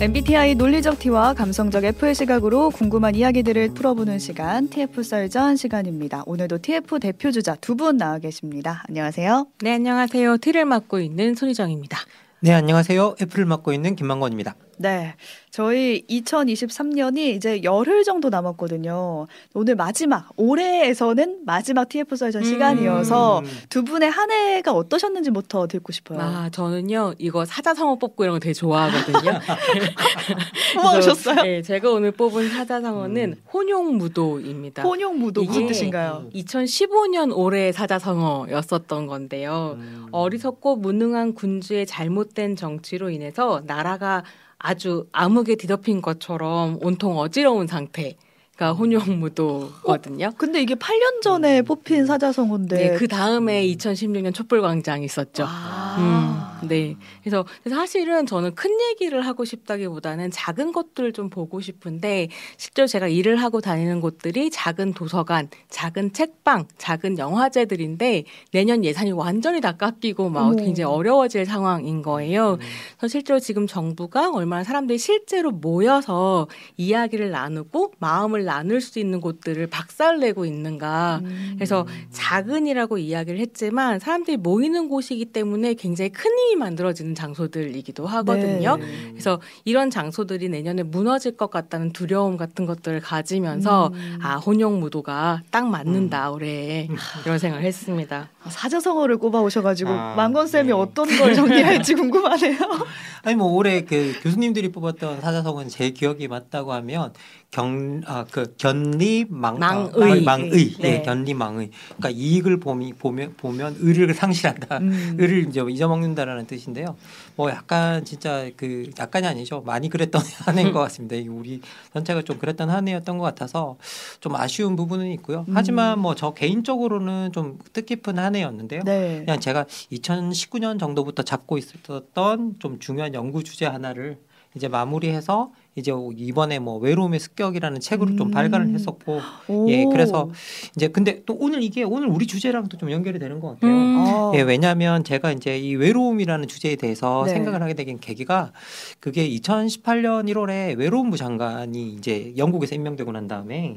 MBTI 논리적 T와 감성적 F의 시각으로 궁금한 이야기들을 풀어보는 시간 TF 썰전 시간입니다. 오늘도 TF 대표 주자 두 분 나와 계십니다. 안녕하세요. 네, 안녕하세요. T를 맡고 있는 손희정입니다. 네, 안녕하세요. F를 맡고 있는 김만권입니다. 네. 저희 2023년이 이제 열흘 정도 남았거든요. 오늘 마지막, 올해에서는 마지막 TF 설전 음. 시간이어서 두 분의 한 해가 어떠셨는지부터 듣고 싶어요. 아, 저는요, 이거 사자성어 뽑고 이런 거 되게 좋아하거든요. 뽑아오셨어요? 네, 제가 오늘 뽑은 사자성어는 음. 혼용무도입니다. 혼용무도 무슨 뜻인가요? 2015년 올해 사자성어였었던 건데요. 음. 어리석고 무능한 군주의 잘못된 정치로 인해서 나라가 아주 암흑에 뒤덮인 것처럼 온통 어지러운 상태. 가 혼용무도거든요. 어, 근데 이게 8년 전에 음. 뽑힌 사자성어인데. 네, 그 다음에 2016년 촛불광장 있었죠. 아. 음, 네. 그래서 사실은 저는 큰 얘기를 하고 싶다기보다는 작은 것들을 좀 보고 싶은데 실제로 제가 일을 하고 다니는 곳들이 작은 도서관, 작은 책방, 작은 영화제들인데 내년 예산이 완전히 다 깎이고 막 오. 굉장히 어려워질 상황인 거예요. 음. 그래서 실제로 지금 정부가 얼마나 사람들이 실제로 모여서 이야기를 나누고 마음을 나눌 수 있는 곳들을 박살내고 있는가. 음. 그래서 작은이라고 이야기를 했지만 사람들이 모이는 곳이기 때문에 굉장히 큰 힘이 만들어지는 장소들이기도 하거든요. 네. 그래서 이런 장소들이 내년에 무너질 것 같다는 두려움 같은 것들을 가지면서 음. 아 혼용 무도가 딱 맞는다 음. 올해 이런 생각을 했습니다. 아, 사자성어를 꼽아 오셔가지고 아, 만건 쌤이 네. 어떤 걸 정리할지 궁금하네요. 아니 뭐 올해 그 교수님들이 뽑았던 사자성어는 제 기억이 맞다고 하면 경, 아, 그, 견리 망, 망의. 망의. 네. 예, 견리 망의. 그러니까 이익을 보미, 보면, 보면 의를 상실한다. 음. 의를 이제 잊어먹는다라는 뜻인데요. 뭐 약간 진짜 그, 약간이 아니죠. 많이 그랬던 한 해인 것 같습니다. 우리 전체가 좀 그랬던 한 해였던 것 같아서 좀 아쉬운 부분은 있고요. 음. 하지만 뭐 저 개인적으로는 좀 뜻깊은 한 해였는데요. 네. 그냥 제가 2019년 정도부터 잡고 있었던 좀 중요한 연구 주제 하나를 이제 마무리해서 이제 이번에 뭐 외로움의 습격이라는 책으로 음. 좀 발간을 했었고 오. 예 그래서 이제 근데 또 오늘 이게 오늘 우리 주제랑도 좀 연결이 되는 것 같아요. 음. 아. 예 왜냐하면 제가 이제 이 외로움이라는 주제에 대해서 네. 생각을 하게 된 계기가 그게 2018년 1월에 외로움부 장관이 이제 영국에서 임명되고 난 다음에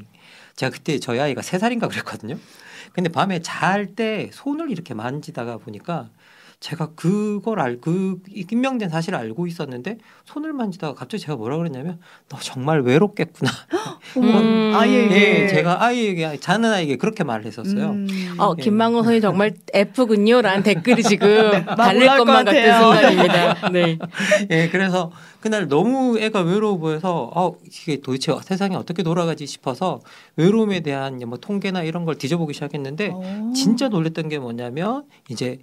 제가 그때 저희 아이가 세 살인가 그랬거든요. 근데 밤에 잘 때 손을 이렇게 만지다가 보니까 제가 그걸 알, 그 임명된 사실을 알고 있었는데 손을 만지다가 갑자기 제가 뭐라 그랬냐면 너 정말 외롭겠구나. 음. 아이에게 예, 제가 아이에게 자는 아이에게 그렇게 말을 했었어요. 음. 어, 예. 김망호 선이 정말 F군요 라는 댓글이 지금 네, 달릴 것만 같은 순간입니다. 네. 예, 그래서 그날 너무 애가 외로워 보여서 어, 이게 도대체 세상이 어떻게 돌아가지 싶어서 외로움에 대한 뭐 통계나 이런 걸 뒤져보기 시작했는데 오. 어. 진짜 놀랬던 게 뭐냐면 이제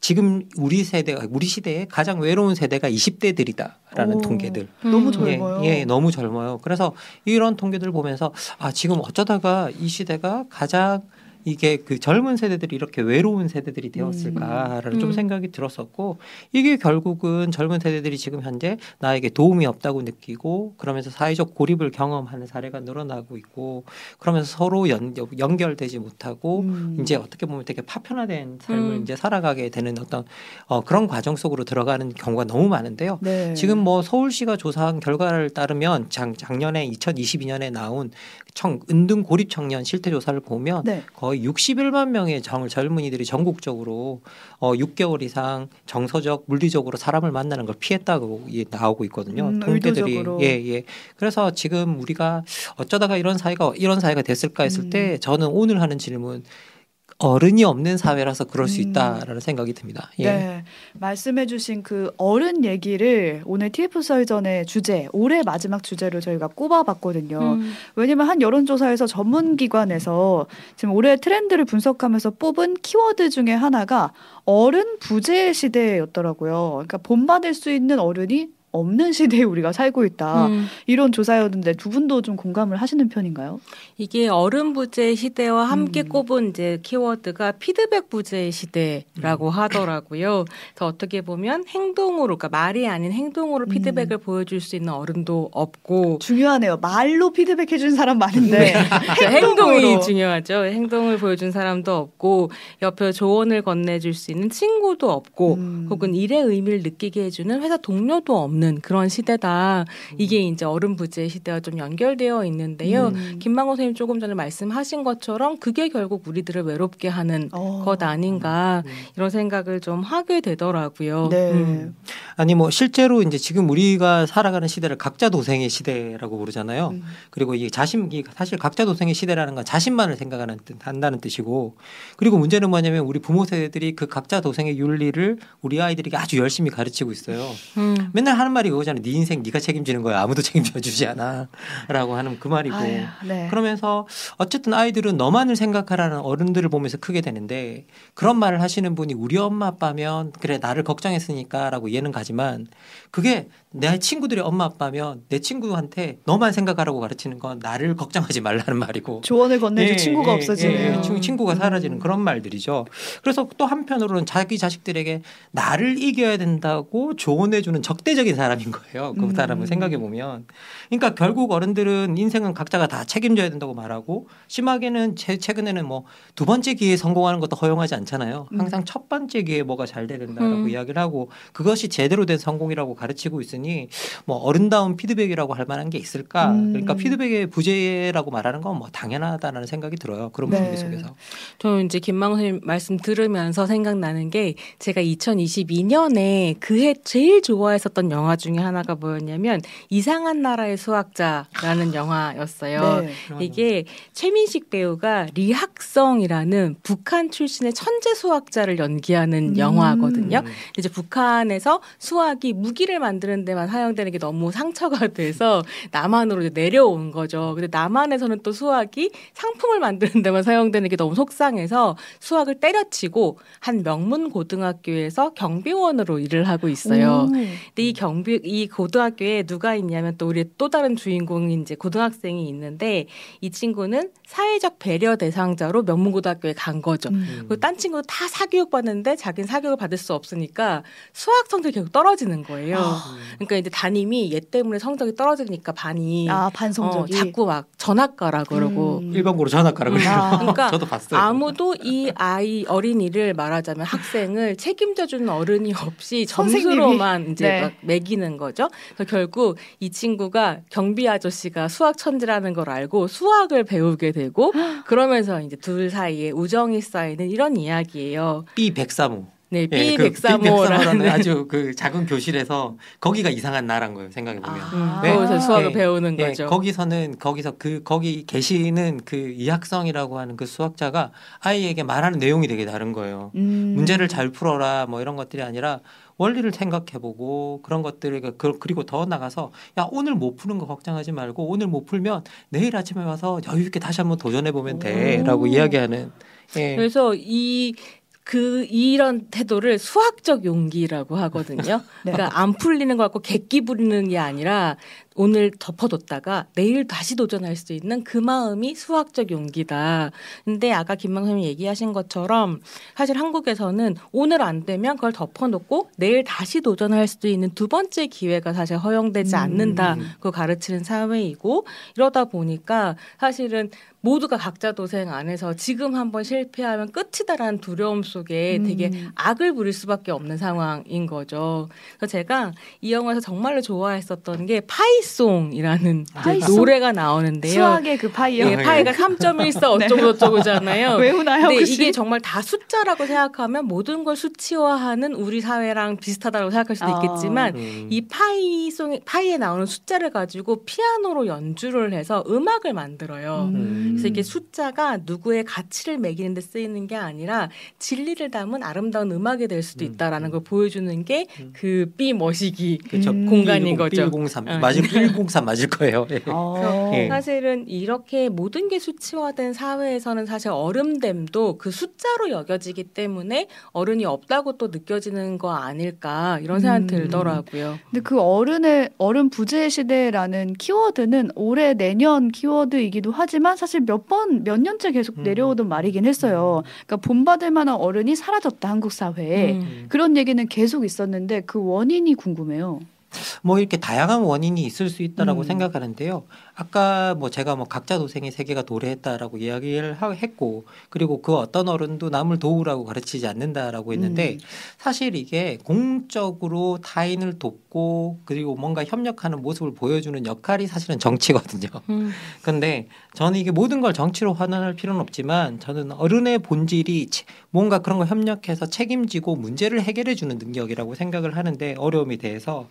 지금 우리 세대가 우리 시대에 가장 외로운 세대가 20대들이다라는 오, 통계들. 너무 젊어요. 예, 예, 너무 젊어요. 그래서 이런 통계들 보면서 아 지금 어쩌다가 이 시대가 가장 이게 그 젊은 세대들이 이렇게 외로운 세대들이 되었을까라는 음. 좀 음. 생각이 들었었고 이게 결국은 젊은 세대들이 지금 현재 나에게 도움이 없다고 느끼고 그러면서 사회적 고립을 경험하는 사례가 늘어나고 있고 그러면서 서로 연, 연결되지 못하고 음. 이제 어떻게 보면 되게 파편화된 삶을 음. 이제 살아가게 되는 어떤 어, 그런 과정 속으로 들어가는 경우가 너무 많은데요. 네. 지금 뭐 서울시가 조사한 결과를 따르면 작, 작년에 2022년에 나온 청, 은등 고립 청년 실태 조사를 보면 네. 거의 61만 명의 정, 젊은이들이 전국적으로 어, 6개월 이상 정서적, 물리적으로 사람을 만나는 걸 피했다고 예, 나오고 있거든요. 음, 통계들이 예, 예. 그래서 지금 우리가 어쩌다가 이런 사회가 이런 사회가 됐을까 했을 음. 때 저는 오늘 하는 질문 어른이 없는 사회라서 그럴 수 음. 있다라는 생각이 듭니다. 예. 네, 말씀해주신 그 어른 얘기를 오늘 TF 설전의 주제, 올해 마지막 주제로 저희가 꼽아봤거든요. 음. 왜냐면 한 여론조사에서 전문기관에서 지금 올해 트렌드를 분석하면서 뽑은 키워드 중에 하나가 어른 부재 시대였더라고요. 그러니까 본받을 수 있는 어른이 없는 시대에 우리가 살고 있다. 음. 이런 조사였는데 두 분도 좀 공감을 하시는 편인가요? 이게 어른 부재 시대와 함께 음. 꼽은 이제 키워드가 피드백 부재 시대라고 음. 하더라고요. 그래서 어떻게 보면 행동으로, 그러니까 말이 아닌 행동으로 음. 피드백을 보여줄 수 있는 어른도 없고 중요하네요. 말로 피드백 해준 사람 많은데 네. 행동이 중요하죠. 행동을 보여준 사람도 없고 옆에 조언을 건네줄 수 있는 친구도 없고 음. 혹은 일의 의미를 느끼게 해주는 회사 동료도 없는 없는 그런 시대다. 이게 이제 어른 부재 시대와 좀 연결되어 있는데요. 음. 김만호 선생님 조금 전에 말씀하신 것처럼 그게 결국 우리들을 외롭게 하는 어. 것 아닌가 음. 이런 생각을 좀 하게 되더라고요. 네. 음. 아니 뭐 실제로 이제 지금 우리가 살아가는 시대를 각자 도생의 시대라고 부르잖아요. 음. 그리고 이 자신 이 사실 각자 도생의 시대라는 건 자신만을 생각하는 뜻 한다는 뜻이고 그리고 문제는 뭐냐면 우리 부모 세대들이 그 각자 도생의 윤리를 우리 아이들에게 아주 열심히 가르치고 있어요. 음. 맨날 하는 말이 그거잖아요. 네 인생 네가 책임지는 거야. 아무도 책임져 주지 않아.라고 하는 그 말이고. 아유, 네. 그러면서 어쨌든 아이들은 너만을 생각하라는 어른들을 보면서 크게 되는데 그런 말을 하시는 분이 우리 엄마 아빠면 그래 나를 걱정했으니까라고 이해는 가지만 그게 내 친구들이 엄마 아빠면 내 친구한테 너만 생각하라고 가르치는 건 나를 걱정하지 말라는 말이고 조언을 건네줄 예, 친구가 예, 없어지는 예, 예, 친구가 사라지는 음. 그런 말들이죠. 그래서 또 한편으로는 자기 자식들에게 나를 이겨야 된다고 조언해주는 적대적인 사람인 거예요. 그 음. 사람을 생각해 보면 그러니까 결국 어른들은 인생은 각자가 다 책임져야 된다고 말하고 심하게는 제 최근에는 뭐 두 번째 기회에 성공하는 것도 허용하지 않잖아요. 음. 항상 음. 첫 번째 기회에 뭐가 잘 돼야 된다라고 음. 이야기를 하고 그것이 제대로 된 성공이라고 가르치고 있으니 있으니 뭐 어른다운 피드백이라고 할 만한 게 있을까? 음. 그러니까 피드백의 부재라고 말하는 건 뭐 당연하다는 생각이 들어요. 그런 네. 분위기 속에서. 저는 이제 김망 선생님 말씀 들으면서 생각나는 게 제가 2022년에 그해 제일 좋아했었던 영화 중에 하나가 뭐였냐면 이상한 나라의 수학자라는 영화였어요. 네. 이게 최민식 배우가 리학성이라는 북한 출신의 천재 수학자를 연기하는 음. 영화거든요. 이제 북한에서 수학이 무기를 만드는 데만 사용되는 게 너무 상처가 돼서 남한으로 내려온 거죠. 근데 남한에서는 또 수학이 상품을 만드는 데만 사용되는 게 너무 속상해서 수학을 때려치고 한 명문 고등학교에서 경비원으로 일을 하고 있어요. 오. 근데 이 경비 이 고등학교에 누가 있냐면 또 우리 또 다른 주인공이 이제 고등학생이 있는데 이 친구는 사회적 배려 대상자로 명문 고등학교에 간 거죠. 음. 그리고 딴 친구 다 사교육 받는데 자기는 사교육을 받을 수 없으니까 수학 성적이 계속 떨어지는 거예요. 아. 그러니까 이제 담임이 얘 때문에 성적이 떨어지니까 반이 아, 반 성적이 어, 자꾸 막 전학 가라 그러고 음. 일반고로 전학 가라 그래요. 아. 그러니까 저도 봤어요. 아무도 이 아이 어린이를 말하자면 학생을 책임져 주는 어른이 없이 점수로만 이제 네. 막 매기는 거죠. 그래서 결국 이 친구가 경비 아저씨가 수학 천재라는 걸 알고 수학을 배우게 되고 그러면서 이제 둘 사이에 우정이 쌓이는 이런 이야기예요. B 백사무. 네, B 예, 그 아주 그 작은 교실에서 거기가 이상한 나란 거예요. 생각해 보면. 아, 네. 거기서 수학을 네. 배우는 네. 거죠. 거기서는 거기서 그 거기 계시는 그 이학성이라고 하는 그 수학자가 아이에게 말하는 내용이 되게 다른 거예요. 음. 문제를 잘 풀어라 뭐 이런 것들이 아니라 원리를 생각해보고 그런 것들을 그, 그리고 더 나가서 야 오늘 못 푸는 거 걱정하지 말고 오늘 못 풀면 내일 아침에 와서 여유 있게 다시 한번 도전해 보면 돼라고 이야기하는. 예. 그래서 이 그 이런 태도를 수학적 용기라고 하거든요. 네. 그러니까 안 풀리는 거 갖고 객기 부리는 게 아니라 오늘 덮어뒀다가 내일 다시 도전할 수 있는 그 마음이 수학적 용기다. 근데 아까 김망선이 얘기하신 것처럼 사실 한국에서는 오늘 안 되면 그걸 덮어놓고 내일 다시 도전할 수도 있는 두 번째 기회가 사실 허용되지 음. 않는다. 그 가르치는 사회이고 이러다 보니까 사실은 모두가 각자 도생 안에서 지금 한번 실패하면 끝이다라는 두려움 속에 되게 음. 악을 부릴 수밖에 없는 상황인 거죠. 그래서 제가 이 영화에서 정말로 좋아했었던 게 파이 파이송이라는 파이송? 노래가 나오는데요. 수학의 그 파이요. 예, 파이가 3.14 어쩌고 저쩌고잖아요. 외우나요? 근데 이게 정말 다 숫자라고 생각하면 모든 걸 수치화하는 우리 사회랑 비슷하다고 생각할 수도 아. 있겠지만 음. 이 파이송 파이에 나오는 숫자를 가지고 피아노로 연주를 해서 음악을 만들어요. 음. 그래서 이게 숫자가 누구의 가치를 매기는 데 쓰이는 게 아니라 진리를 담은 아름다운 음악이 될 수도 음. 있다라는 걸 보여주는 게그 음. B 머시기 공간인 거죠. B03 맞을 103 맞을 거예요. 예. 어. 예. 사실은 이렇게 모든 게 수치화된 사회에서는 사실 어른됨도 그 숫자로 여겨지기 때문에 어른이 없다고 또 느껴지는 거 아닐까 이런 생각 이 음. 들더라고요. 근데 그 어른의 어른 부재 시대라는 키워드는 올해 내년 키워드이기도 하지만 사실 몇 번 몇 년째 계속 음. 내려오던 말이긴 했어요. 그러니까 본받을 만한 어른이 사라졌다 한국 사회에 음. 그런 얘기는 계속 있었는데 그 원인이 궁금해요. 뭐 이렇게 다양한 원인이 있을 수 있다라고 음. 생각하는데요. 아까 뭐 제가 뭐 각자 도생의 세계가 도래했다라고 이야기를 했고 그리고 그 어떤 어른도 남을 도우라고 가르치지 않는다라고 했는데 음. 사실 이게 공적으로 타인을 돕고 그리고 뭔가 협력하는 모습을 보여주는 역할이 사실은 정치거든요. 음. 근데 저는 이게 모든 걸 정치로 환원할 필요는 없지만 저는 어른의 본질이 뭔가 그런 걸 협력해서 책임지고 문제를 해결해 주는 능력이라고 생각을 하는데 어려움이 대해서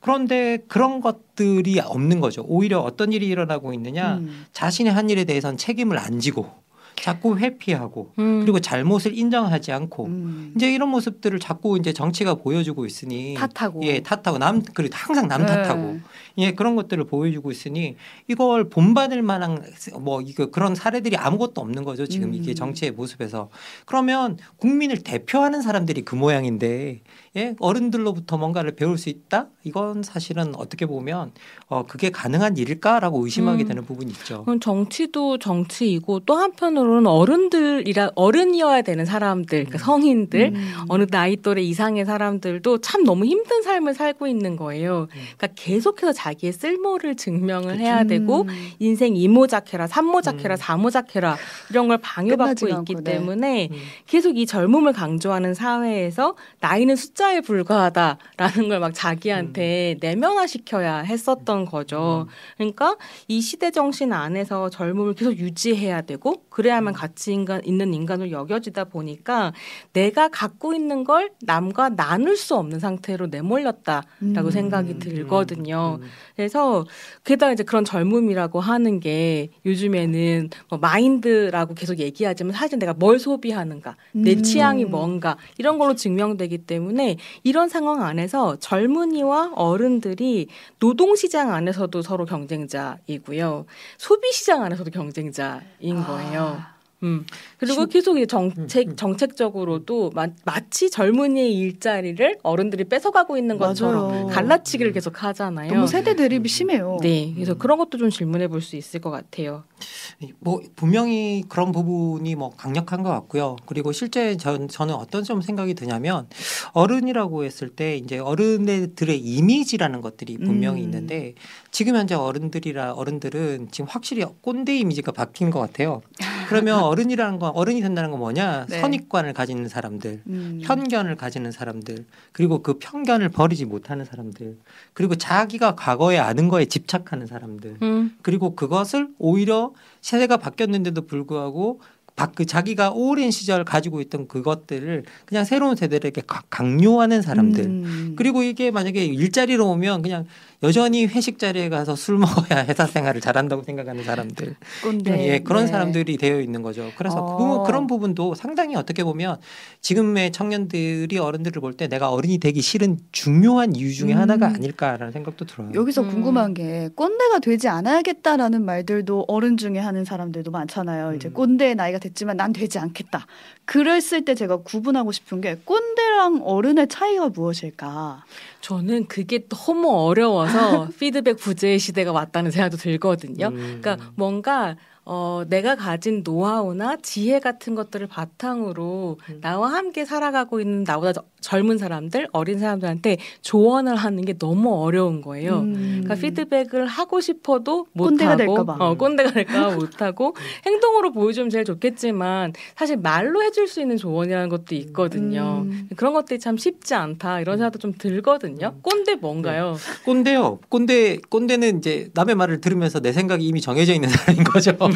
그런데 그런 것들이 없는 거죠. 오히려 어떤 일이 일어나고 있느냐 음. 자신의 한 일에 대해서는 책임을 안 지고 자꾸 회피하고 음. 그리고 잘못을 인정하지 않고 음. 이제 이런 모습들을 자꾸 이제 정치가 보여주고 있으니 탓하고 예 탓하고 남 그리고 항상 남 네. 탓하고 예 그런 것들을 보여주고 있으니 이걸 본받을 만한 뭐 이거 그런 사례들이 아무것도 없는 거죠 지금 음. 이게 정치의 모습에서 그러면 국민을 대표하는 사람들이 그 모양인데 예, 어른들로부터 뭔가를 배울 수 있다? 이건 사실은 어떻게 보면 어, 그게 가능한 일일까라고 의심하게 음. 되는 부분이 있죠. 정치도 정치이고 또 한편으로는 어른들이라 어른이어야 되는 사람들, 그러니까 음. 성인들, 음. 어느 나이 또래 이상의 사람들도 참 너무 힘든 삶을 살고 있는 거예요. 음. 그러니까 계속해서 자기의 쓸모를 증명을 그치. 해야 되고 음. 인생 이모작해라, 삼모작해라, 음. 사모작해라 이런 걸 방해받고 있기 않고, 네. 때문에 계속 이 젊음을 강조하는 사회에서 나이는 숫자 숫자에 불과하다라는 걸 막 자기한테 음. 내면화 시켜야 했었던 거죠. 음. 그러니까 이 시대 정신 안에서 젊음을 계속 유지해야 되고 그래야만 음. 가치 인간 있는 인간으로 여겨지다 보니까 내가 갖고 있는 걸 남과 나눌 수 없는 상태로 내몰렸다라고 음. 생각이 들거든요. 음. 그래서 게다가 이제 그런 젊음이라고 하는 게 요즘에는 뭐 마인드라고 계속 얘기하지만 사실 내가 뭘 소비하는가, 내 취향이 뭔가 이런 걸로 증명되기 때문에 이런 상황 안에서 젊은이와 어른들이 노동시장 안에서도 서로 경쟁자이고요. 소비시장 안에서도 경쟁자인 아. 거예요. 음. 그리고 계속 이제 정책 음, 음. 정책적으로도 마, 치 젊은이의 일자리를 어른들이 뺏어가고 있는 것처럼 맞아요. 갈라치기를 계속 하잖아요. 너무 세대 대립이 심해요. 네, 그래서 그런 것도 좀 질문해 볼 수 있을 것 같아요. 뭐 분명히 그런 부분이 뭐 강력한 것 같고요. 그리고 실제 전, 저는 어떤 좀 생각이 드냐면 어른이라고 했을 때 이제 어른들의 이미지라는 것들이 분명히 음. 있는데 지금 현재 어른들이라 어른들은 지금 확실히 꼰대 이미지가 바뀐 것 같아요. 그러면 어른이라는 건 어른이 된다는 건 뭐냐? 네. 선입관을 가지는 사람들, 음. 편견을 가지는 사람들, 그리고 그 편견을 버리지 못하는 사람들, 그리고 자기가 과거에 아는 거에 집착하는 사람들, 음. 그리고 그것을 오히려 세대가 바뀌었는데도 불구하고 그 자기가 오랜 시절 가지고 있던 그것들을 그냥 새로운 세대에게 강요하는 사람들. 음. 그리고 이게 만약에 일자리로 오면 그냥 여전히 회식 자리에 가서 술 먹어야 회사 생활을 잘한다고 생각하는 사람들. 꼰대. 예, 그런 네. 사람들이 되어 있는 거죠. 그래서 어. 그, 그런 부분도 상당히 어떻게 보면 지금의 청년들이 어른들을 볼 때 내가 어른이 되기 싫은 중요한 이유 중에 음. 하나가 아닐까라는 생각도 들어요. 여기서 음. 궁금한 게 꼰대가 되지 않아야겠다라는 말들도 어른 중에 하는 사람들도 많잖아요. 음. 이제 꼰대의 나이가 됐지만 난 되지 않겠다. 그랬을 때 제가 구분하고 싶은 게 꼰대랑 어른의 차이가 무엇일까? 저는 그게 너무 어려워서 피드백 부재의 시대가 왔다는 생각도 들거든요. 음. 그러니까 뭔가 어, 내가 가진 노하우나 지혜 같은 것들을 바탕으로 음. 나와 함께 살아가고 있는 나보다 젊은 사람들, 어린 사람들한테 조언을 하는 게 너무 어려운 거예요. 음. 그러니까 피드백을 하고 싶어도 못 꼰대가 하고, 될까봐. 어, 꼰대가 될까 못 하고 행동으로 보여주면 제일 좋겠지만 사실 말로 해줄 수 있는 조언이라는 것도 있거든요. 음. 그런 것들이 참 쉽지 않다 이런 생각도 좀 들거든요. 꼰대 뭔가요? 네. 꼰대요. 꼰대 꼰대는 이제 남의 말을 들으면서 내 생각이 이미 정해져 있는 사람인 거죠.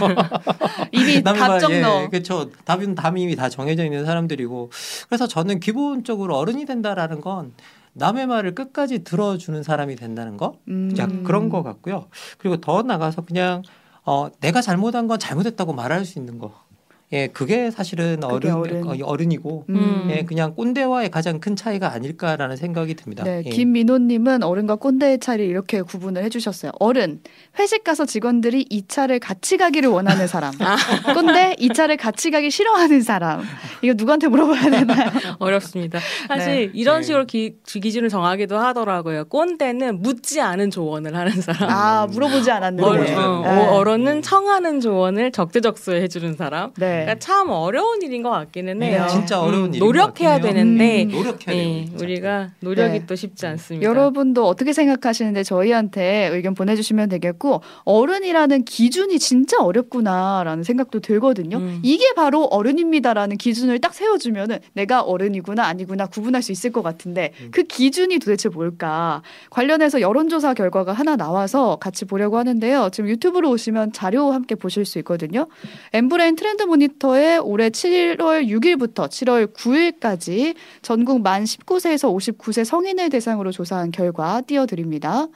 이미 답정 예, 넣어. 그렇죠. 답은 답이 이미 다 정해져 있는 사람들이고 그래서 저는 기본적으로 어른이 된다라는 건 남의 말을 끝까지 들어주는 사람이 된다는 거, 음. 그런 거 같고요. 그리고 더 나가서 그냥 어, 내가 잘못한 건 잘못했다고 말할 수 있는 거. 예, 그게 사실은 그게 어른, 어른. 어른. 이고 음. 예, 그냥 꼰대와의 가장 큰 차이가 아닐까라는 생각이 듭니다. 네, 예. 김민호님은 어른과 꼰대의 차이를 이렇게 구분을 해주셨어요. 어른 회식 가서 직원들이 이 차를 같이 가기를 원하는 사람. 꼰대 이 차를 같이 가기 싫어하는 사람. 이거 누구한테 물어봐야 되나요? 어렵습니다. 사실 네. 이런 네. 식으로 기, 기준을 정하기도 하더라고요. 꼰대는 묻지 않은 조언을 하는 사람. 아 물어보지 않았는데. 어, 물어보지 어, 않았는데. 어, 어른은 청하는 조언을 적재적소에 해주는 사람. 네. 그러니까 참 어려운 일인 것 같기는 해요. 네, 진짜 어려운 음, 일인 노력해야 것 같긴 해요. 되는데 음. 노력해야 네. 우리가 노력이 네. 또 쉽지 않습니다. 여러분도 어떻게 생각하시는데 저희한테 의견 보내주시면 되겠고 어른이라는 기준이 진짜 어렵구나라는 생각도 들거든요. 음. 이게 바로 어른입니다라는 기준을 딱 세워주면은 내가 어른이구나 아니구나 구분할 수 있을 것 같은데 음. 그 기준이 도대체 뭘까 관련해서 여론조사 결과가 하나 나와서 같이 보려고 하는데요. 지금 유튜브로 오시면 자료 함께 보실 수 있거든요. 엠브레인 트렌드 모니터에 올해 7월 6일부터 7월 9일까지 전국 만 19세에서 59세 성인을 대상으로 조사한 결과 띄워드립니다.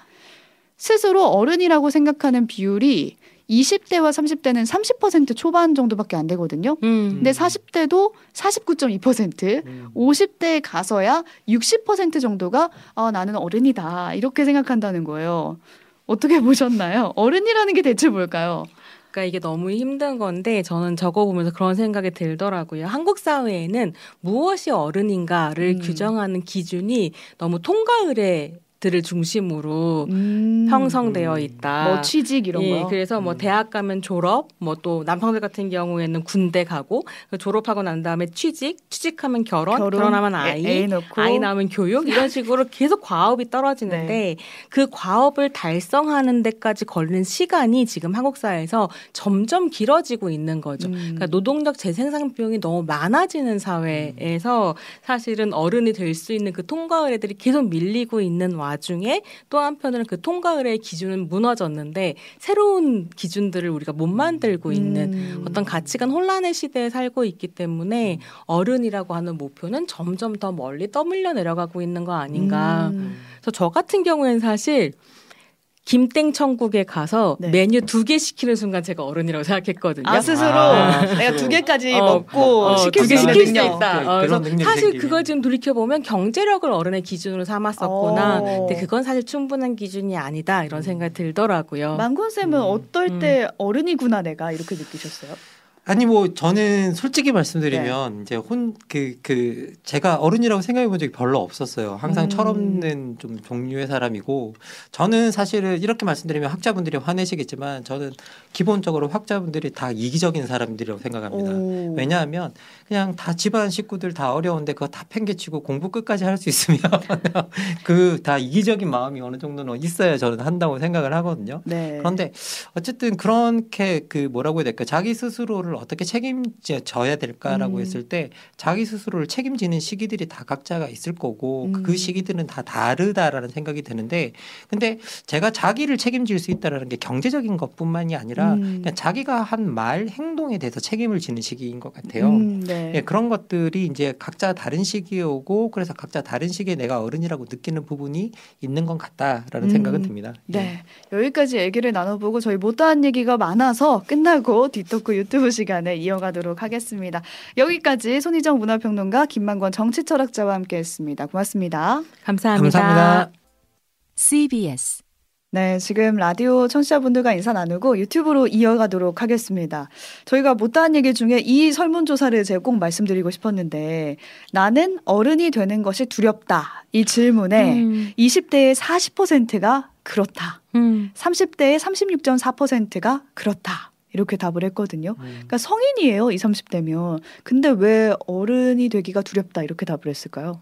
스스로 어른이라고 생각하는 비율이 20대와 30대는 30% 초반 정도밖에 안 되거든요. 음. 근데 40대도 49.2%, 음. 50대에 가서야 60% 정도가 아, 나는 어른이다. 이렇게 생각한다는 거예요. 어떻게 보셨나요? 어른이라는 게 대체 뭘까요? 그러니까 이게 너무 힘든 건데 저는 적어 보면서 그런 생각이 들더라고요. 한국 사회에는 무엇이 어른인가를 음. 규정하는 기준이 너무 통과 의례 들을 중심으로 음, 형성되어 음. 있다. 뭐 취직 이런 예, 거. 그래서 뭐 음. 대학 가면 졸업, 뭐 또 남성들 같은 경우에는 군대 가고 그 졸업하고 난 다음에 취직, 취직하면 결혼, 결혼 하면 아이, 애, 아이 낳으면 교육 이런 식으로 계속 과업이 떨어지는데 그 과업을 달성하는 데까지 걸리는 시간이 지금 한국 사회에서 점점 길어지고 있는 거죠. 음. 그러니까 노동력 재생산 비용이 너무 많아지는 사회에서 사실은 어른이 될 수 있는 그 통과 의례들이 계속 밀리고 있는 와 중에 또 한편으로는 그 통과 의례의 기준은 무너졌는데 새로운 기준들을 우리가 못 만들고 있는 음. 어떤 가치관 혼란의 시대에 살고 있기 때문에 어른이라고 하는 목표는 점점 더 멀리 떠밀려 내려가고 있는 거 아닌가. 음. 그래서 저 같은 경우에는 사실 김땡 천국에 가서 네. 메뉴 두 개 시키는 순간 제가 어른이라고 생각했거든요. 아 스스로 아, 내가 두 개까지 어, 먹고 어, 시킬 두개 수 있는 시킬 수. 있다. 그- 어, 사실 생기면. 그걸 지금 돌이켜 보면 경제력을 어른의 기준으로 삼았었구나. 어. 근데 그건 사실 충분한 기준이 아니다 이런 생각이 들더라고요. 만곤 쌤은 음. 어떨 음. 때 어른이구나 내가 이렇게 느끼셨어요? 아니 뭐 저는 솔직히 말씀드리면 이제 혼그그 제가 어른이라고 생각해 본 적이 별로 없었어요. 항상 음. 철없는 좀 종류의 사람이고 저는 사실은 이렇게 말씀드리면 학자분들이 화내시겠지만 저는 기본적으로 학자분들이 다 이기적인 사람들이라고 생각합니다. 오. 왜냐하면 그냥 다 집안 식구들 다 어려운데 그거 다 팽개치고 공부 끝까지 할 수 있으면 그 다 이기적인 마음이 어느 정도는 있어야 저는 한다고 생각을 하거든요. 네. 그런데 어쨌든 그렇게 그 뭐라고 해야 될까 자기 스스로를 어떻게 책임져야 될까라고 음. 했을 때 자기 스스로를 책임지는 시기들이 다 각자가 있을 거고 음. 그 시기들은 다 다르다라는 생각이 드는데 근데 제가 자기를 책임질 수 있다라는 게 경제적인 것뿐만이 아니라 음. 그냥 자기가 한 말 행동에 대해서 책임을 지는 시기인 것 같아요. 음, 네. 예, 그런 것들이 이제 각자 다른 시기에 오고 그래서 각자 다른 시기에 내가 어른이라고 느끼는 부분이 있는 것 같다라는 음, 생각은 듭니다. 예. 네. 여기까지 얘기를 나눠보고 저희 못다한 얘기가 많아서 끝나고 뒷토크 유튜브 시 간에 이어가도록 하겠습니다. 여기까지 손희정 문화평론가 김만권 정치철학자와 함께했습니다. 고맙습니다. 감사합니다. 감사합니다. CBS 네, 지금 라디오 청취자분들과 인사 나누고 유튜브로 이어가도록 하겠습니다. 저희가 못다한 얘기 중에 이 설문조사를 제가 꼭 말씀드리고 싶었는데 나는 어른이 되는 것이 두렵다. 이 질문에 음, 20대의 40%가 그렇다. 음. 30대의 36.4%가 그렇다. 이렇게 답을 했거든요. 음. 그러니까 성인이에요, 20, 30대면. 근데 왜 어른이 되기가 두렵다 이렇게 답을 했을까요?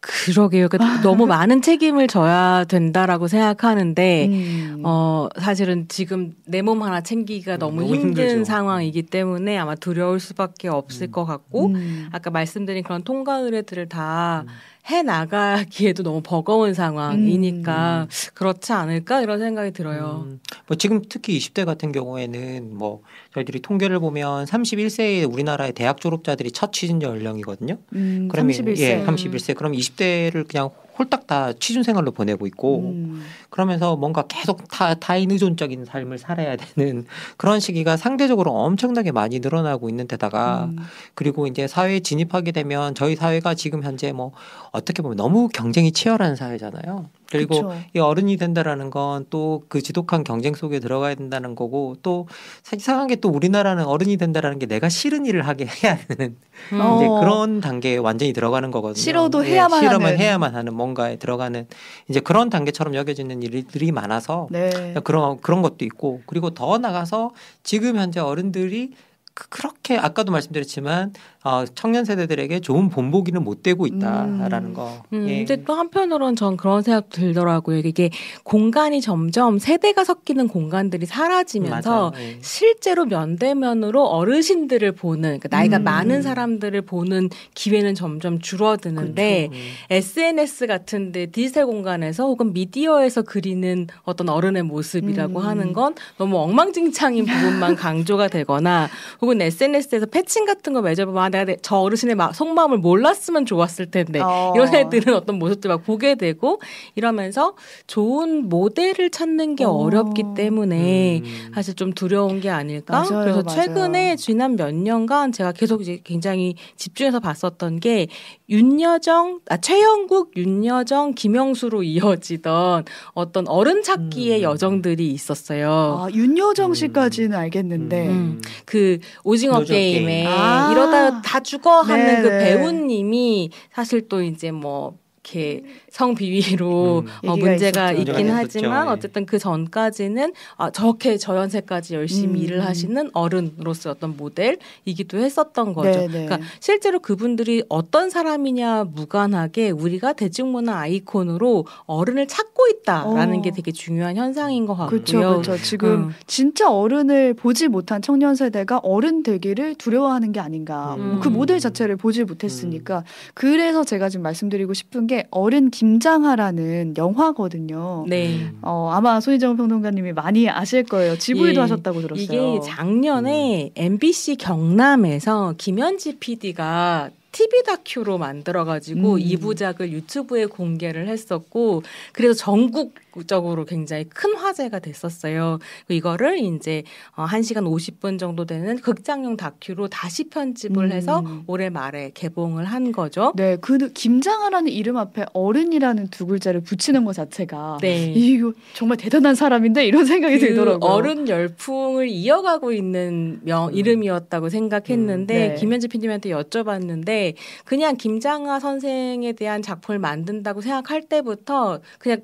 그러게요. 그러니까 너무 많은 책임을 져야 된다라고 생각하는데 음. 어 사실은 지금 내 몸 하나 챙기기가 음, 너무, 너무 힘든 힘들죠. 상황이기 때문에 아마 두려울 수밖에 없을 음. 것 같고 음. 아까 말씀드린 그런 통과 의례들을 다 음. 해 나가기에도 너무 버거운 상황이니까 음. 그렇지 않을까 이런 생각이 들어요. 음, 뭐 지금 특히 20대 같은 경우에는 뭐 저희들이 통계를 보면 31세의 우리나라의 대학 졸업자들이 첫 취진 연령이거든요. 음, 그러면 31세. 예, 31세. 그럼 20대를 그냥 홀딱 다 취준 생활로 보내고 있고 음. 그러면서 뭔가 계속 타, 타인 의존적인 삶을 살아야 되는 그런 시기가 상대적으로 엄청나게 많이 늘어나고 있는 데다가 음. 그리고 이제 사회에 진입하게 되면 저희 사회가 지금 현재 뭐 어떻게 보면 너무 경쟁이 치열한 사회잖아요. 그리고 그쵸. 이 어른이 된다라는 건 또 그 지독한 경쟁 속에 들어가야 된다는 거고 또 이상한 게 또 우리나라는 어른이 된다라는 게 내가 싫은 일을 하게 해야 되는 음. 이제 어. 그런 단계에 완전히 들어가는 거거든요. 싫어도 예, 해야만 싫으면 하는. 해야만 하는 뭔가에 들어가는 이제 그런 단계처럼 여겨지는 일들이 많아서 네. 그런 그런 것도 있고 그리고 더 나가서 지금 현재 어른들이 그, 그렇게 아까도 말씀드렸지만 어, 청년 세대들에게 좋은 본보기는 못 되고 있다라는 음. 거. 음, 예. 근데 또 한편으로는 전 그런 생각 들더라고요. 이게 공간이 점점 세대가 섞이는 공간들이 사라지면서 예. 실제로 면대면으로 어르신들을 보는 그러니까 나이가 음. 많은 사람들을 보는 기회는 점점 줄어드는데 그렇죠. 음. SNS 같은데 디지털 공간에서 혹은 미디어에서 그리는 어떤 어른의 모습이라고 음. 하는 건 너무 엉망진창인 부분만 강조가 되거나 혹은 SNS에서 패칭 같은 거 맺어보면 아, 내가 저 어르신의 속마음을 몰랐으면 좋았을 텐데 어. 이런 애들은 어떤 모습들 막 보게 되고 이러면서 좋은 모델을 찾는 게 어. 렵기 때문에 음. 사실 좀 두려운 게 아닐까. 맞아요, 그래서 맞아요. 최근에 지난 몇 년간 제가 계속 이제 굉장히 집중해서 봤었던 게 윤여정, 아, 최영국, 윤여정, 김영수로 이어지던 어떤 어른 찾기의 음. 여정들이 있었어요. 아, 윤여정 씨까지는 음. 알겠는데 음. 그 오징어 게임에 아~ 이러다 다 죽어 하는 그 배우님이 사실 또 이제 뭐 이렇게 성비위로 음. 어, 문제가 있었죠. 있긴 하지만 네. 어쨌든 그 전까지는 아, 저렇게 저연세까지 열심히 음. 일을 하시는 어른으로서 어떤 모델이기도 했었던 거죠. 네네. 네. 그러니까 실제로 그분들이 어떤 사람이냐 무관하게 우리가 대중문화 아이콘으로 어른을 찾고 있다라는 어. 게 되게 중요한 현상인 것 같고요. 그렇죠, 그렇죠. 지금 음. 진짜 어른을 보지 못한 청년 세대가 어른 되기를 두려워하는 게 아닌가. 음. 그 모델 자체를 보지 못했으니까 음. 그래서 제가 지금 말씀드리고 싶은 게 어른 김장하라는 영화거든요. 네. 어, 아마 손희정 평론가님이 많이 아실 거예요. 지부이도 예, 하셨다고 들었어요. 이게 작년에 음. MBC 경남에서 김현지 PD가 TV 다큐로 만들어가지고 음. 2부작을 유튜브에 공개를 했었고, 그래서 전국 적으로 굉장히 큰 화제가 됐었어요. 이거를 이제 1시간 어, 50분 정도 되는 극장용 다큐로 다시 편집을 음. 해서 올해 말에 개봉을 한 거죠. 네, 그 김장하라는 이름 앞에 어른이라는 두 글자를 붙이는 것 자체가 네. 이거 정말 대단한 사람인데 이런 생각이 그 들더라고요. 어른 열풍을 이어가고 있는 명 음. 이름이었다고 생각했는데 음. 네. 김현지 PD한테 여쭤봤는데 그냥 김장하 선생에 대한 작품을 만든다고 생각할 때부터 그냥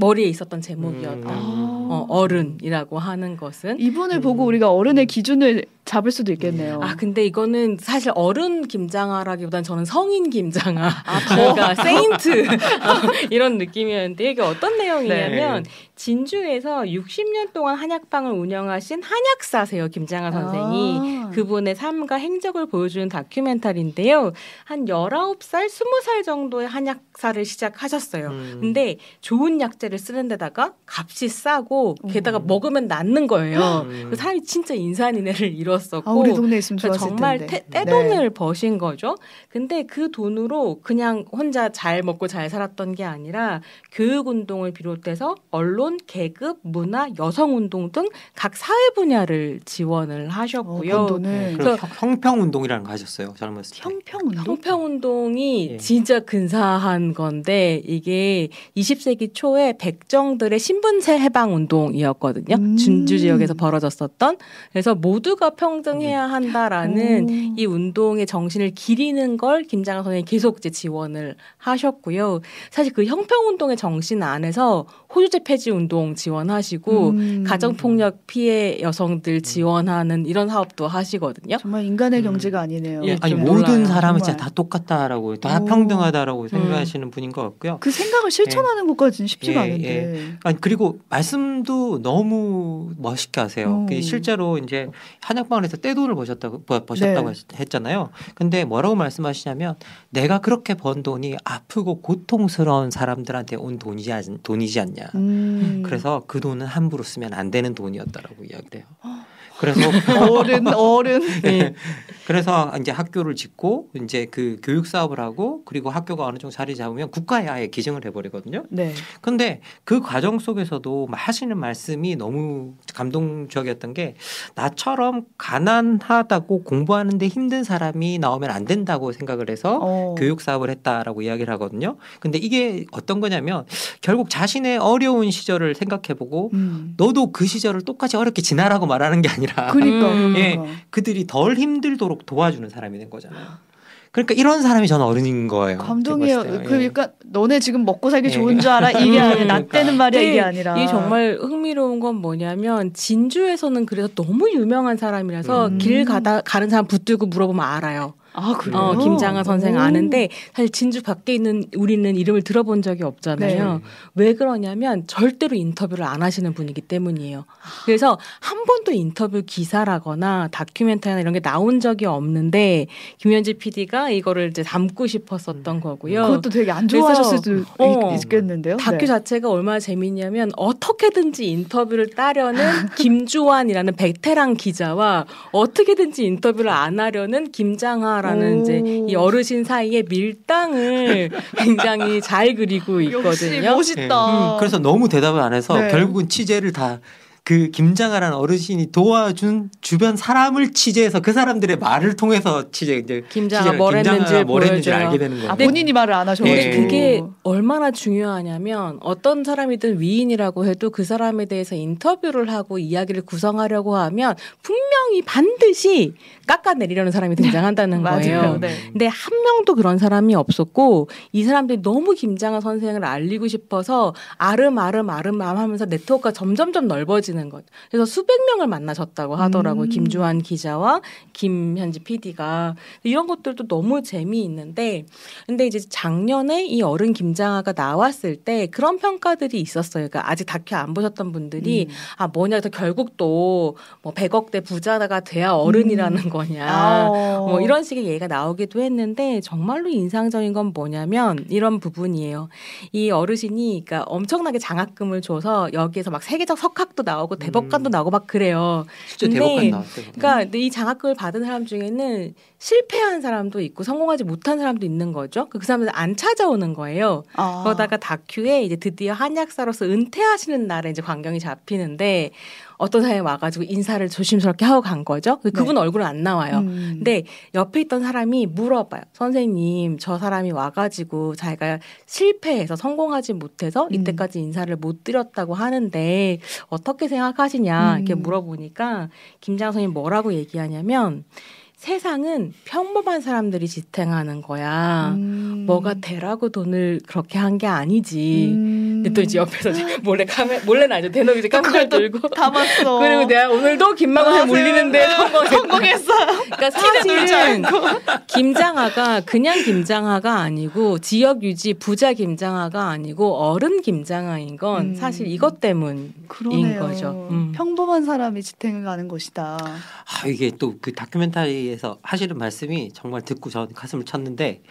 머리에 있었던 제목이었다. 음. 어, 어른이라고 하는 것은 이분을 음. 보고 우리가 어른의 기준을 잡을 수도 있겠네요. 아 근데 이거는 사실 어른 김장하라기보단 저는 성인 김장하, 아, 그러니까 세인트 어, 이런 느낌이었는데 이게 어떤 내용이냐면 네. 진주에서 60년 동안 한약방을 운영하신 한약사세요 김장하 선생이 아. 그분의 삶과 행적을 보여주는 다큐멘터리인데요. 한 19살, 20살 정도의 한약사를 시작하셨어요. 음. 근데 좋은 약재를 쓰는 데다가 값이 싸고 게다가 음. 먹으면 낫는 거예요. 음. 그 사람이 진짜 인산인해를 이뤘었고 아, 우리 동네 있으면 좋았을 정말 텐데. 떼, 떼돈을 네. 버신 거죠. 근데 그 돈으로 그냥 혼자 잘 먹고 잘 살았던 게 아니라 교육 운동을 비롯해서 언론, 계급, 문화, 여성 운동 등 각 사회 분야를 지원을 하셨고요. 어, 네, 그래서 형평 운동이라는 거 하셨어요. 젊었을 때. 형평 운동. 형평 운동이 예. 진짜 근사한 건데 이게 20세기 초에 백정들의 신분제 해방 운동이었거든요. 음. 준주 지역에서 벌어졌었던. 그래서 모두가 평등해야 음. 한다라는 음. 이 운동의 정신을 기리는 걸 김장하 선생님이 계속 이제 지원을 하셨고요. 사실 그 형평 운동의 정신 안에서 호주제 폐지 운동 지원하시고 음. 가정 폭력 피해 여성들 지원하는 이런 사업도 하시 거든요. 정말 인간의 음. 경제가 아니네요. 예, 아니 모든 사람은 진짜 다 똑같다라고 다 오. 평등하다라고 생각하시는 음. 분인 것 같고요. 그 생각을 실천하는 예. 것까지는 쉽지가 예, 않은데. 예. 아니 그리고 말씀도 너무 멋있게 하세요. 그 실제로 이제 한약방에서 떼돈을 버셨다고 버셨다고 네. 했잖아요. 근데 뭐라고 말씀하시냐면 내가 그렇게 번 돈이 아프고 고통스러운 사람들한테 온 돈이지, 돈이지 않냐. 음. 그래서 그 돈은 함부로 쓰면 안 되는 돈이었다라고 이야기를 해요. 그래서 어른 어른. 네. 그래서 이제 학교를 짓고 이제 그 교육 사업을 하고 그리고 학교가 어느 정도 자리 잡으면 국가에 아예 기증을 해버리거든요. 네. 근데 그 과정 속에서도 하시는 말씀이 너무 감동적이었던 게 나처럼 가난하다고 공부하는데 힘든 사람이 나오면 안 된다고 생각을 해서 어. 교육 사업을 했다라고 이야기를 하거든요. 근데 이게 어떤 거냐면 결국 자신의 어려운 시절을 생각해보고 음. 너도 그 시절을 똑같이 어렵게 지나라고 말하는 게 아니라 그러니까. 음. 그러니까. 그들이 덜 힘들도록 도와주는 사람이 된 거잖아요. 그러니까 이런 사람이 저는 어른인 거예요. 감동이에요. 그러니까 너네 지금 먹고 살기 예. 좋은 줄 알아? 이게 아니라 나 그러니까. 때는 말이야 네, 이게 아니라. 이게 정말 흥미로운 건 뭐냐면 진주에서는 그래서 너무 유명한 사람이라서 음. 길 가다 가는 사람 붙들고 물어보면 알아요. 아 그래요? 어, 김장하 선생 오. 아는데 사실 진주 밖에 있는 우리는 이름을 들어본 적이 없잖아요. 네. 왜 그러냐면 절대로 인터뷰를 안 하시는 분이기 때문이에요. 그래서 한 번도 인터뷰 기사라거나 다큐멘터리나 이런 게 나온 적이 없는데 김현지 PD가 이거를 이제 담고 싶었었던 거고요. 그것도 되게 안 좋아하셨을 수도 어, 있, 겠는데요 네. 다큐 자체가 얼마나 재밌냐면 어떻게든지 인터뷰를 따려는 김주환이라는 베테랑 기자와 어떻게든지 인터뷰를 안 하려는 김장하 라는 오. 이제 이 어르신 사이의 밀당을 굉장히 잘 그리고 있거든요. 멋있다. 음, 그래서 너무 대답을 안 해서 네. 결국은 취재를 다 그 김장하라는 어르신이 도와준 주변 사람을 취재해서 그 사람들의 말을 통해서 취재 이제 김장하 취재를- 뭘 했는지를 뭘 했는지. 알게 되는 거예요. 아 본인이 말을 안 하셔. 근데 예. 그게 얼마나 중요하냐면 어떤 사람이든 위인이라고 해도 그 사람에 대해서 인터뷰를 하고 이야기를 구성하려고 하면 분명히 반드시 깎아내리려는 사람이 등장한다는 거예요. 맞아요. 네. 근데 한 명도 그런 사람이 없었고 이 사람들이 너무 김장하 선생을 알리고 싶어서 아름아름 아름아름 하면서 네트워크가 점점점 넓어지는 거죠. 그래서 수백 명을 만나셨다고 하더라고요. 음. 김주환 기자와 김현지 PD가 이런 것들도 너무 재미있는데 근데 이제 작년에 이 어른 김장하가 나왔을 때 그런 평가들이 있었어요. 그러니까 아직 다큐 안 보셨던 분들이 음. 아 뭐냐 그래서 결국 또뭐 100억대 부자가 돼야 어른이라는 음. 거냐. 아, 뭐 이런 식의 얘기가 나오기도 했는데 정말로 인상적인 건 뭐냐면 이런 부분이에요. 이 어르신이 그러니까 엄청나게 장학금을 줘서 여기에서 막 세계적 석학도 나오고 대법관도 음. 나오고 막 그래요. 진짜 근데 대법관 나왔어요. 그러니까 근데 이 장학금을 받은 사람 중에는 실패한 사람도 있고 성공하지 못한 사람도 있는 거죠. 그 사람들 안 찾아오는 거예요. 아. 그러다가 다큐에 이제 드디어 한약사로서 은퇴하시는 날에 이제 광경이 잡히는데 어떤 사람이 와가지고 인사를 조심스럽게 하고 간 거죠. 그 그분 얼굴은 안 나와요. 음. 근데 옆에 있던 사람이 물어봐요. 선생님, 저 사람이 와가지고 자기가 실패해서 성공하지 못해서 음. 이때까지 인사를 못 드렸다고 하는데 어떻게 생각하시냐 이렇게 음. 물어보니까 김장 선생님 뭐라고 얘기하냐면 세상은 평범한 사람들이 지탱하는 거야. 음. 뭐가 되라고 돈을 그렇게 한 게 아니지. 음. 또 이제 옆에서 이제 몰래 카메 몰래는 아니죠. 대놓고 이제 깜짝 들고 담았어. 그리고 내가 오늘도 아, 물리는데 네. 성공했다. 성공했어요. 그러니까 사실은 김장하가 그냥 김장하가 아니고 지역 유지 부자 김장하가 아니고 어른 김장하인 건 음. 사실 이것 때문인 그러네요. 거죠. 음. 평범한 사람이 지탱을 가는 것이다. 아, 이게 또 그 다큐멘터리에서 하시는 말씀이 정말 듣고 전 가슴을 쳤는데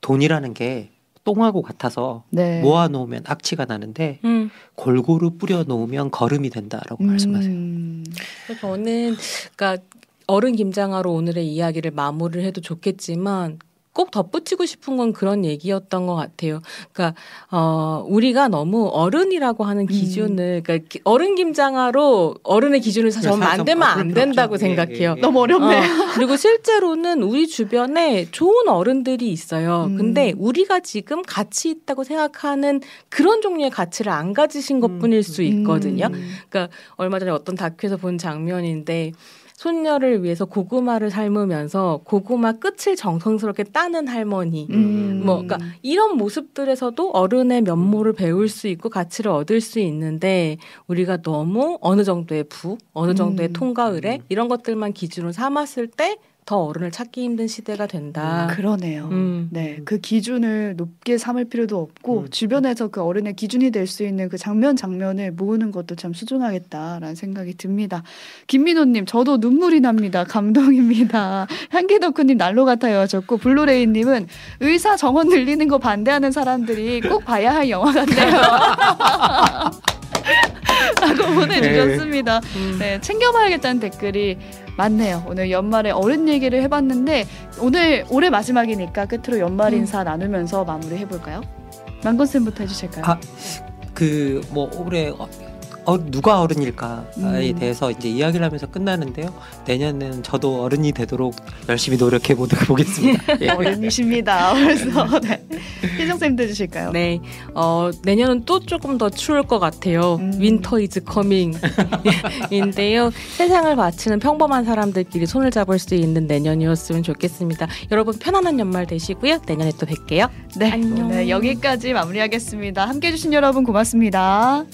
돈이라는 게 똥하고 같아서 네. 모아 놓으면 악취가 나는데 음. 골고루 뿌려 놓으면 거름이 된다라고 말씀하세요. 음. 그래서 저는 그러니까 어른 김장하로 오늘의 이야기를 마무리를 해도 좋겠지만 꼭 덧붙이고 싶은 건 그런 얘기였던 것 같아요. 그러니까 어 우리가 너무 어른이라고 하는 기준을 그러니까 기- 어른 김장하로 어른의 기준을 네, 좀 만들면 안 된다고 생각해요. 너무 어렵네요. 어, 그리고 실제로는 우리 주변에 좋은 어른들이 있어요. 음. 근데 우리가 지금 가치 있다고 생각하는 그런 종류의 가치를 안 가지신 것 뿐일 수 있거든요. 음. 그러니까 얼마 전에 어떤 다큐에서 본 장면인데 손녀를 위해서 고구마를 삶으면서 고구마 끝을 정성스럽게 따는 할머니. 음. 뭐, 그러니까 이런 모습들에서도 어른의 면모를 배울 수 있고 가치를 얻을 수 있는데 우리가 너무 어느 정도의 부, 어느 정도의 음. 통과 의례 이런 것들만 기준으로 삼았을 때 더 어른을 찾기 힘든 시대가 된다. 그러네요. 음. 네, 그 기준을 높게 삼을 필요도 없고 음. 주변에서 그 어른의 기준이 될 수 있는 그 장면 장면을 모으는 것도 참 소중하겠다라는 생각이 듭니다. 김민호님, 저도 눈물이 납니다. 감동입니다. 향기덕후님 난로 같아요 하셨고 블루레이님은 의사 정원 늘리는 거 반대하는 사람들이 꼭 봐야 할 영화 같네요. 라고 보내주셨습니다. 음. 네, 챙겨봐야겠다는 댓글이 많네요. 오늘 연말에 어른 얘기를 해봤는데 오늘 올해 마지막이니까 끝으로 연말 음. 인사 음. 나누면서 마무리 해볼까요? 망건쌤부터 해주실까요? 아, 그 뭐 올해 어, 누가 어른일까에 음. 대해서 이제 이야기를 하면서 끝나는데요. 내년에는 저도 어른이 되도록 열심히 노력해 보겠습니다. 예. 어른이십니다. 그래서 네. 희정쌤도 해주실까요? 네. 어, 내년은 또 조금 더 추울 것 같아요. Winter is coming. 인데요. 세상을 받치는 평범한 사람들끼리 손을 잡을 수 있는 내년이었으면 좋겠습니다. 여러분 편안한 연말 되시고요. 내년에 또 뵐게요. 네. 안녕. 네, 여기까지 마무리하겠습니다. 함께 해주신 여러분 고맙습니다.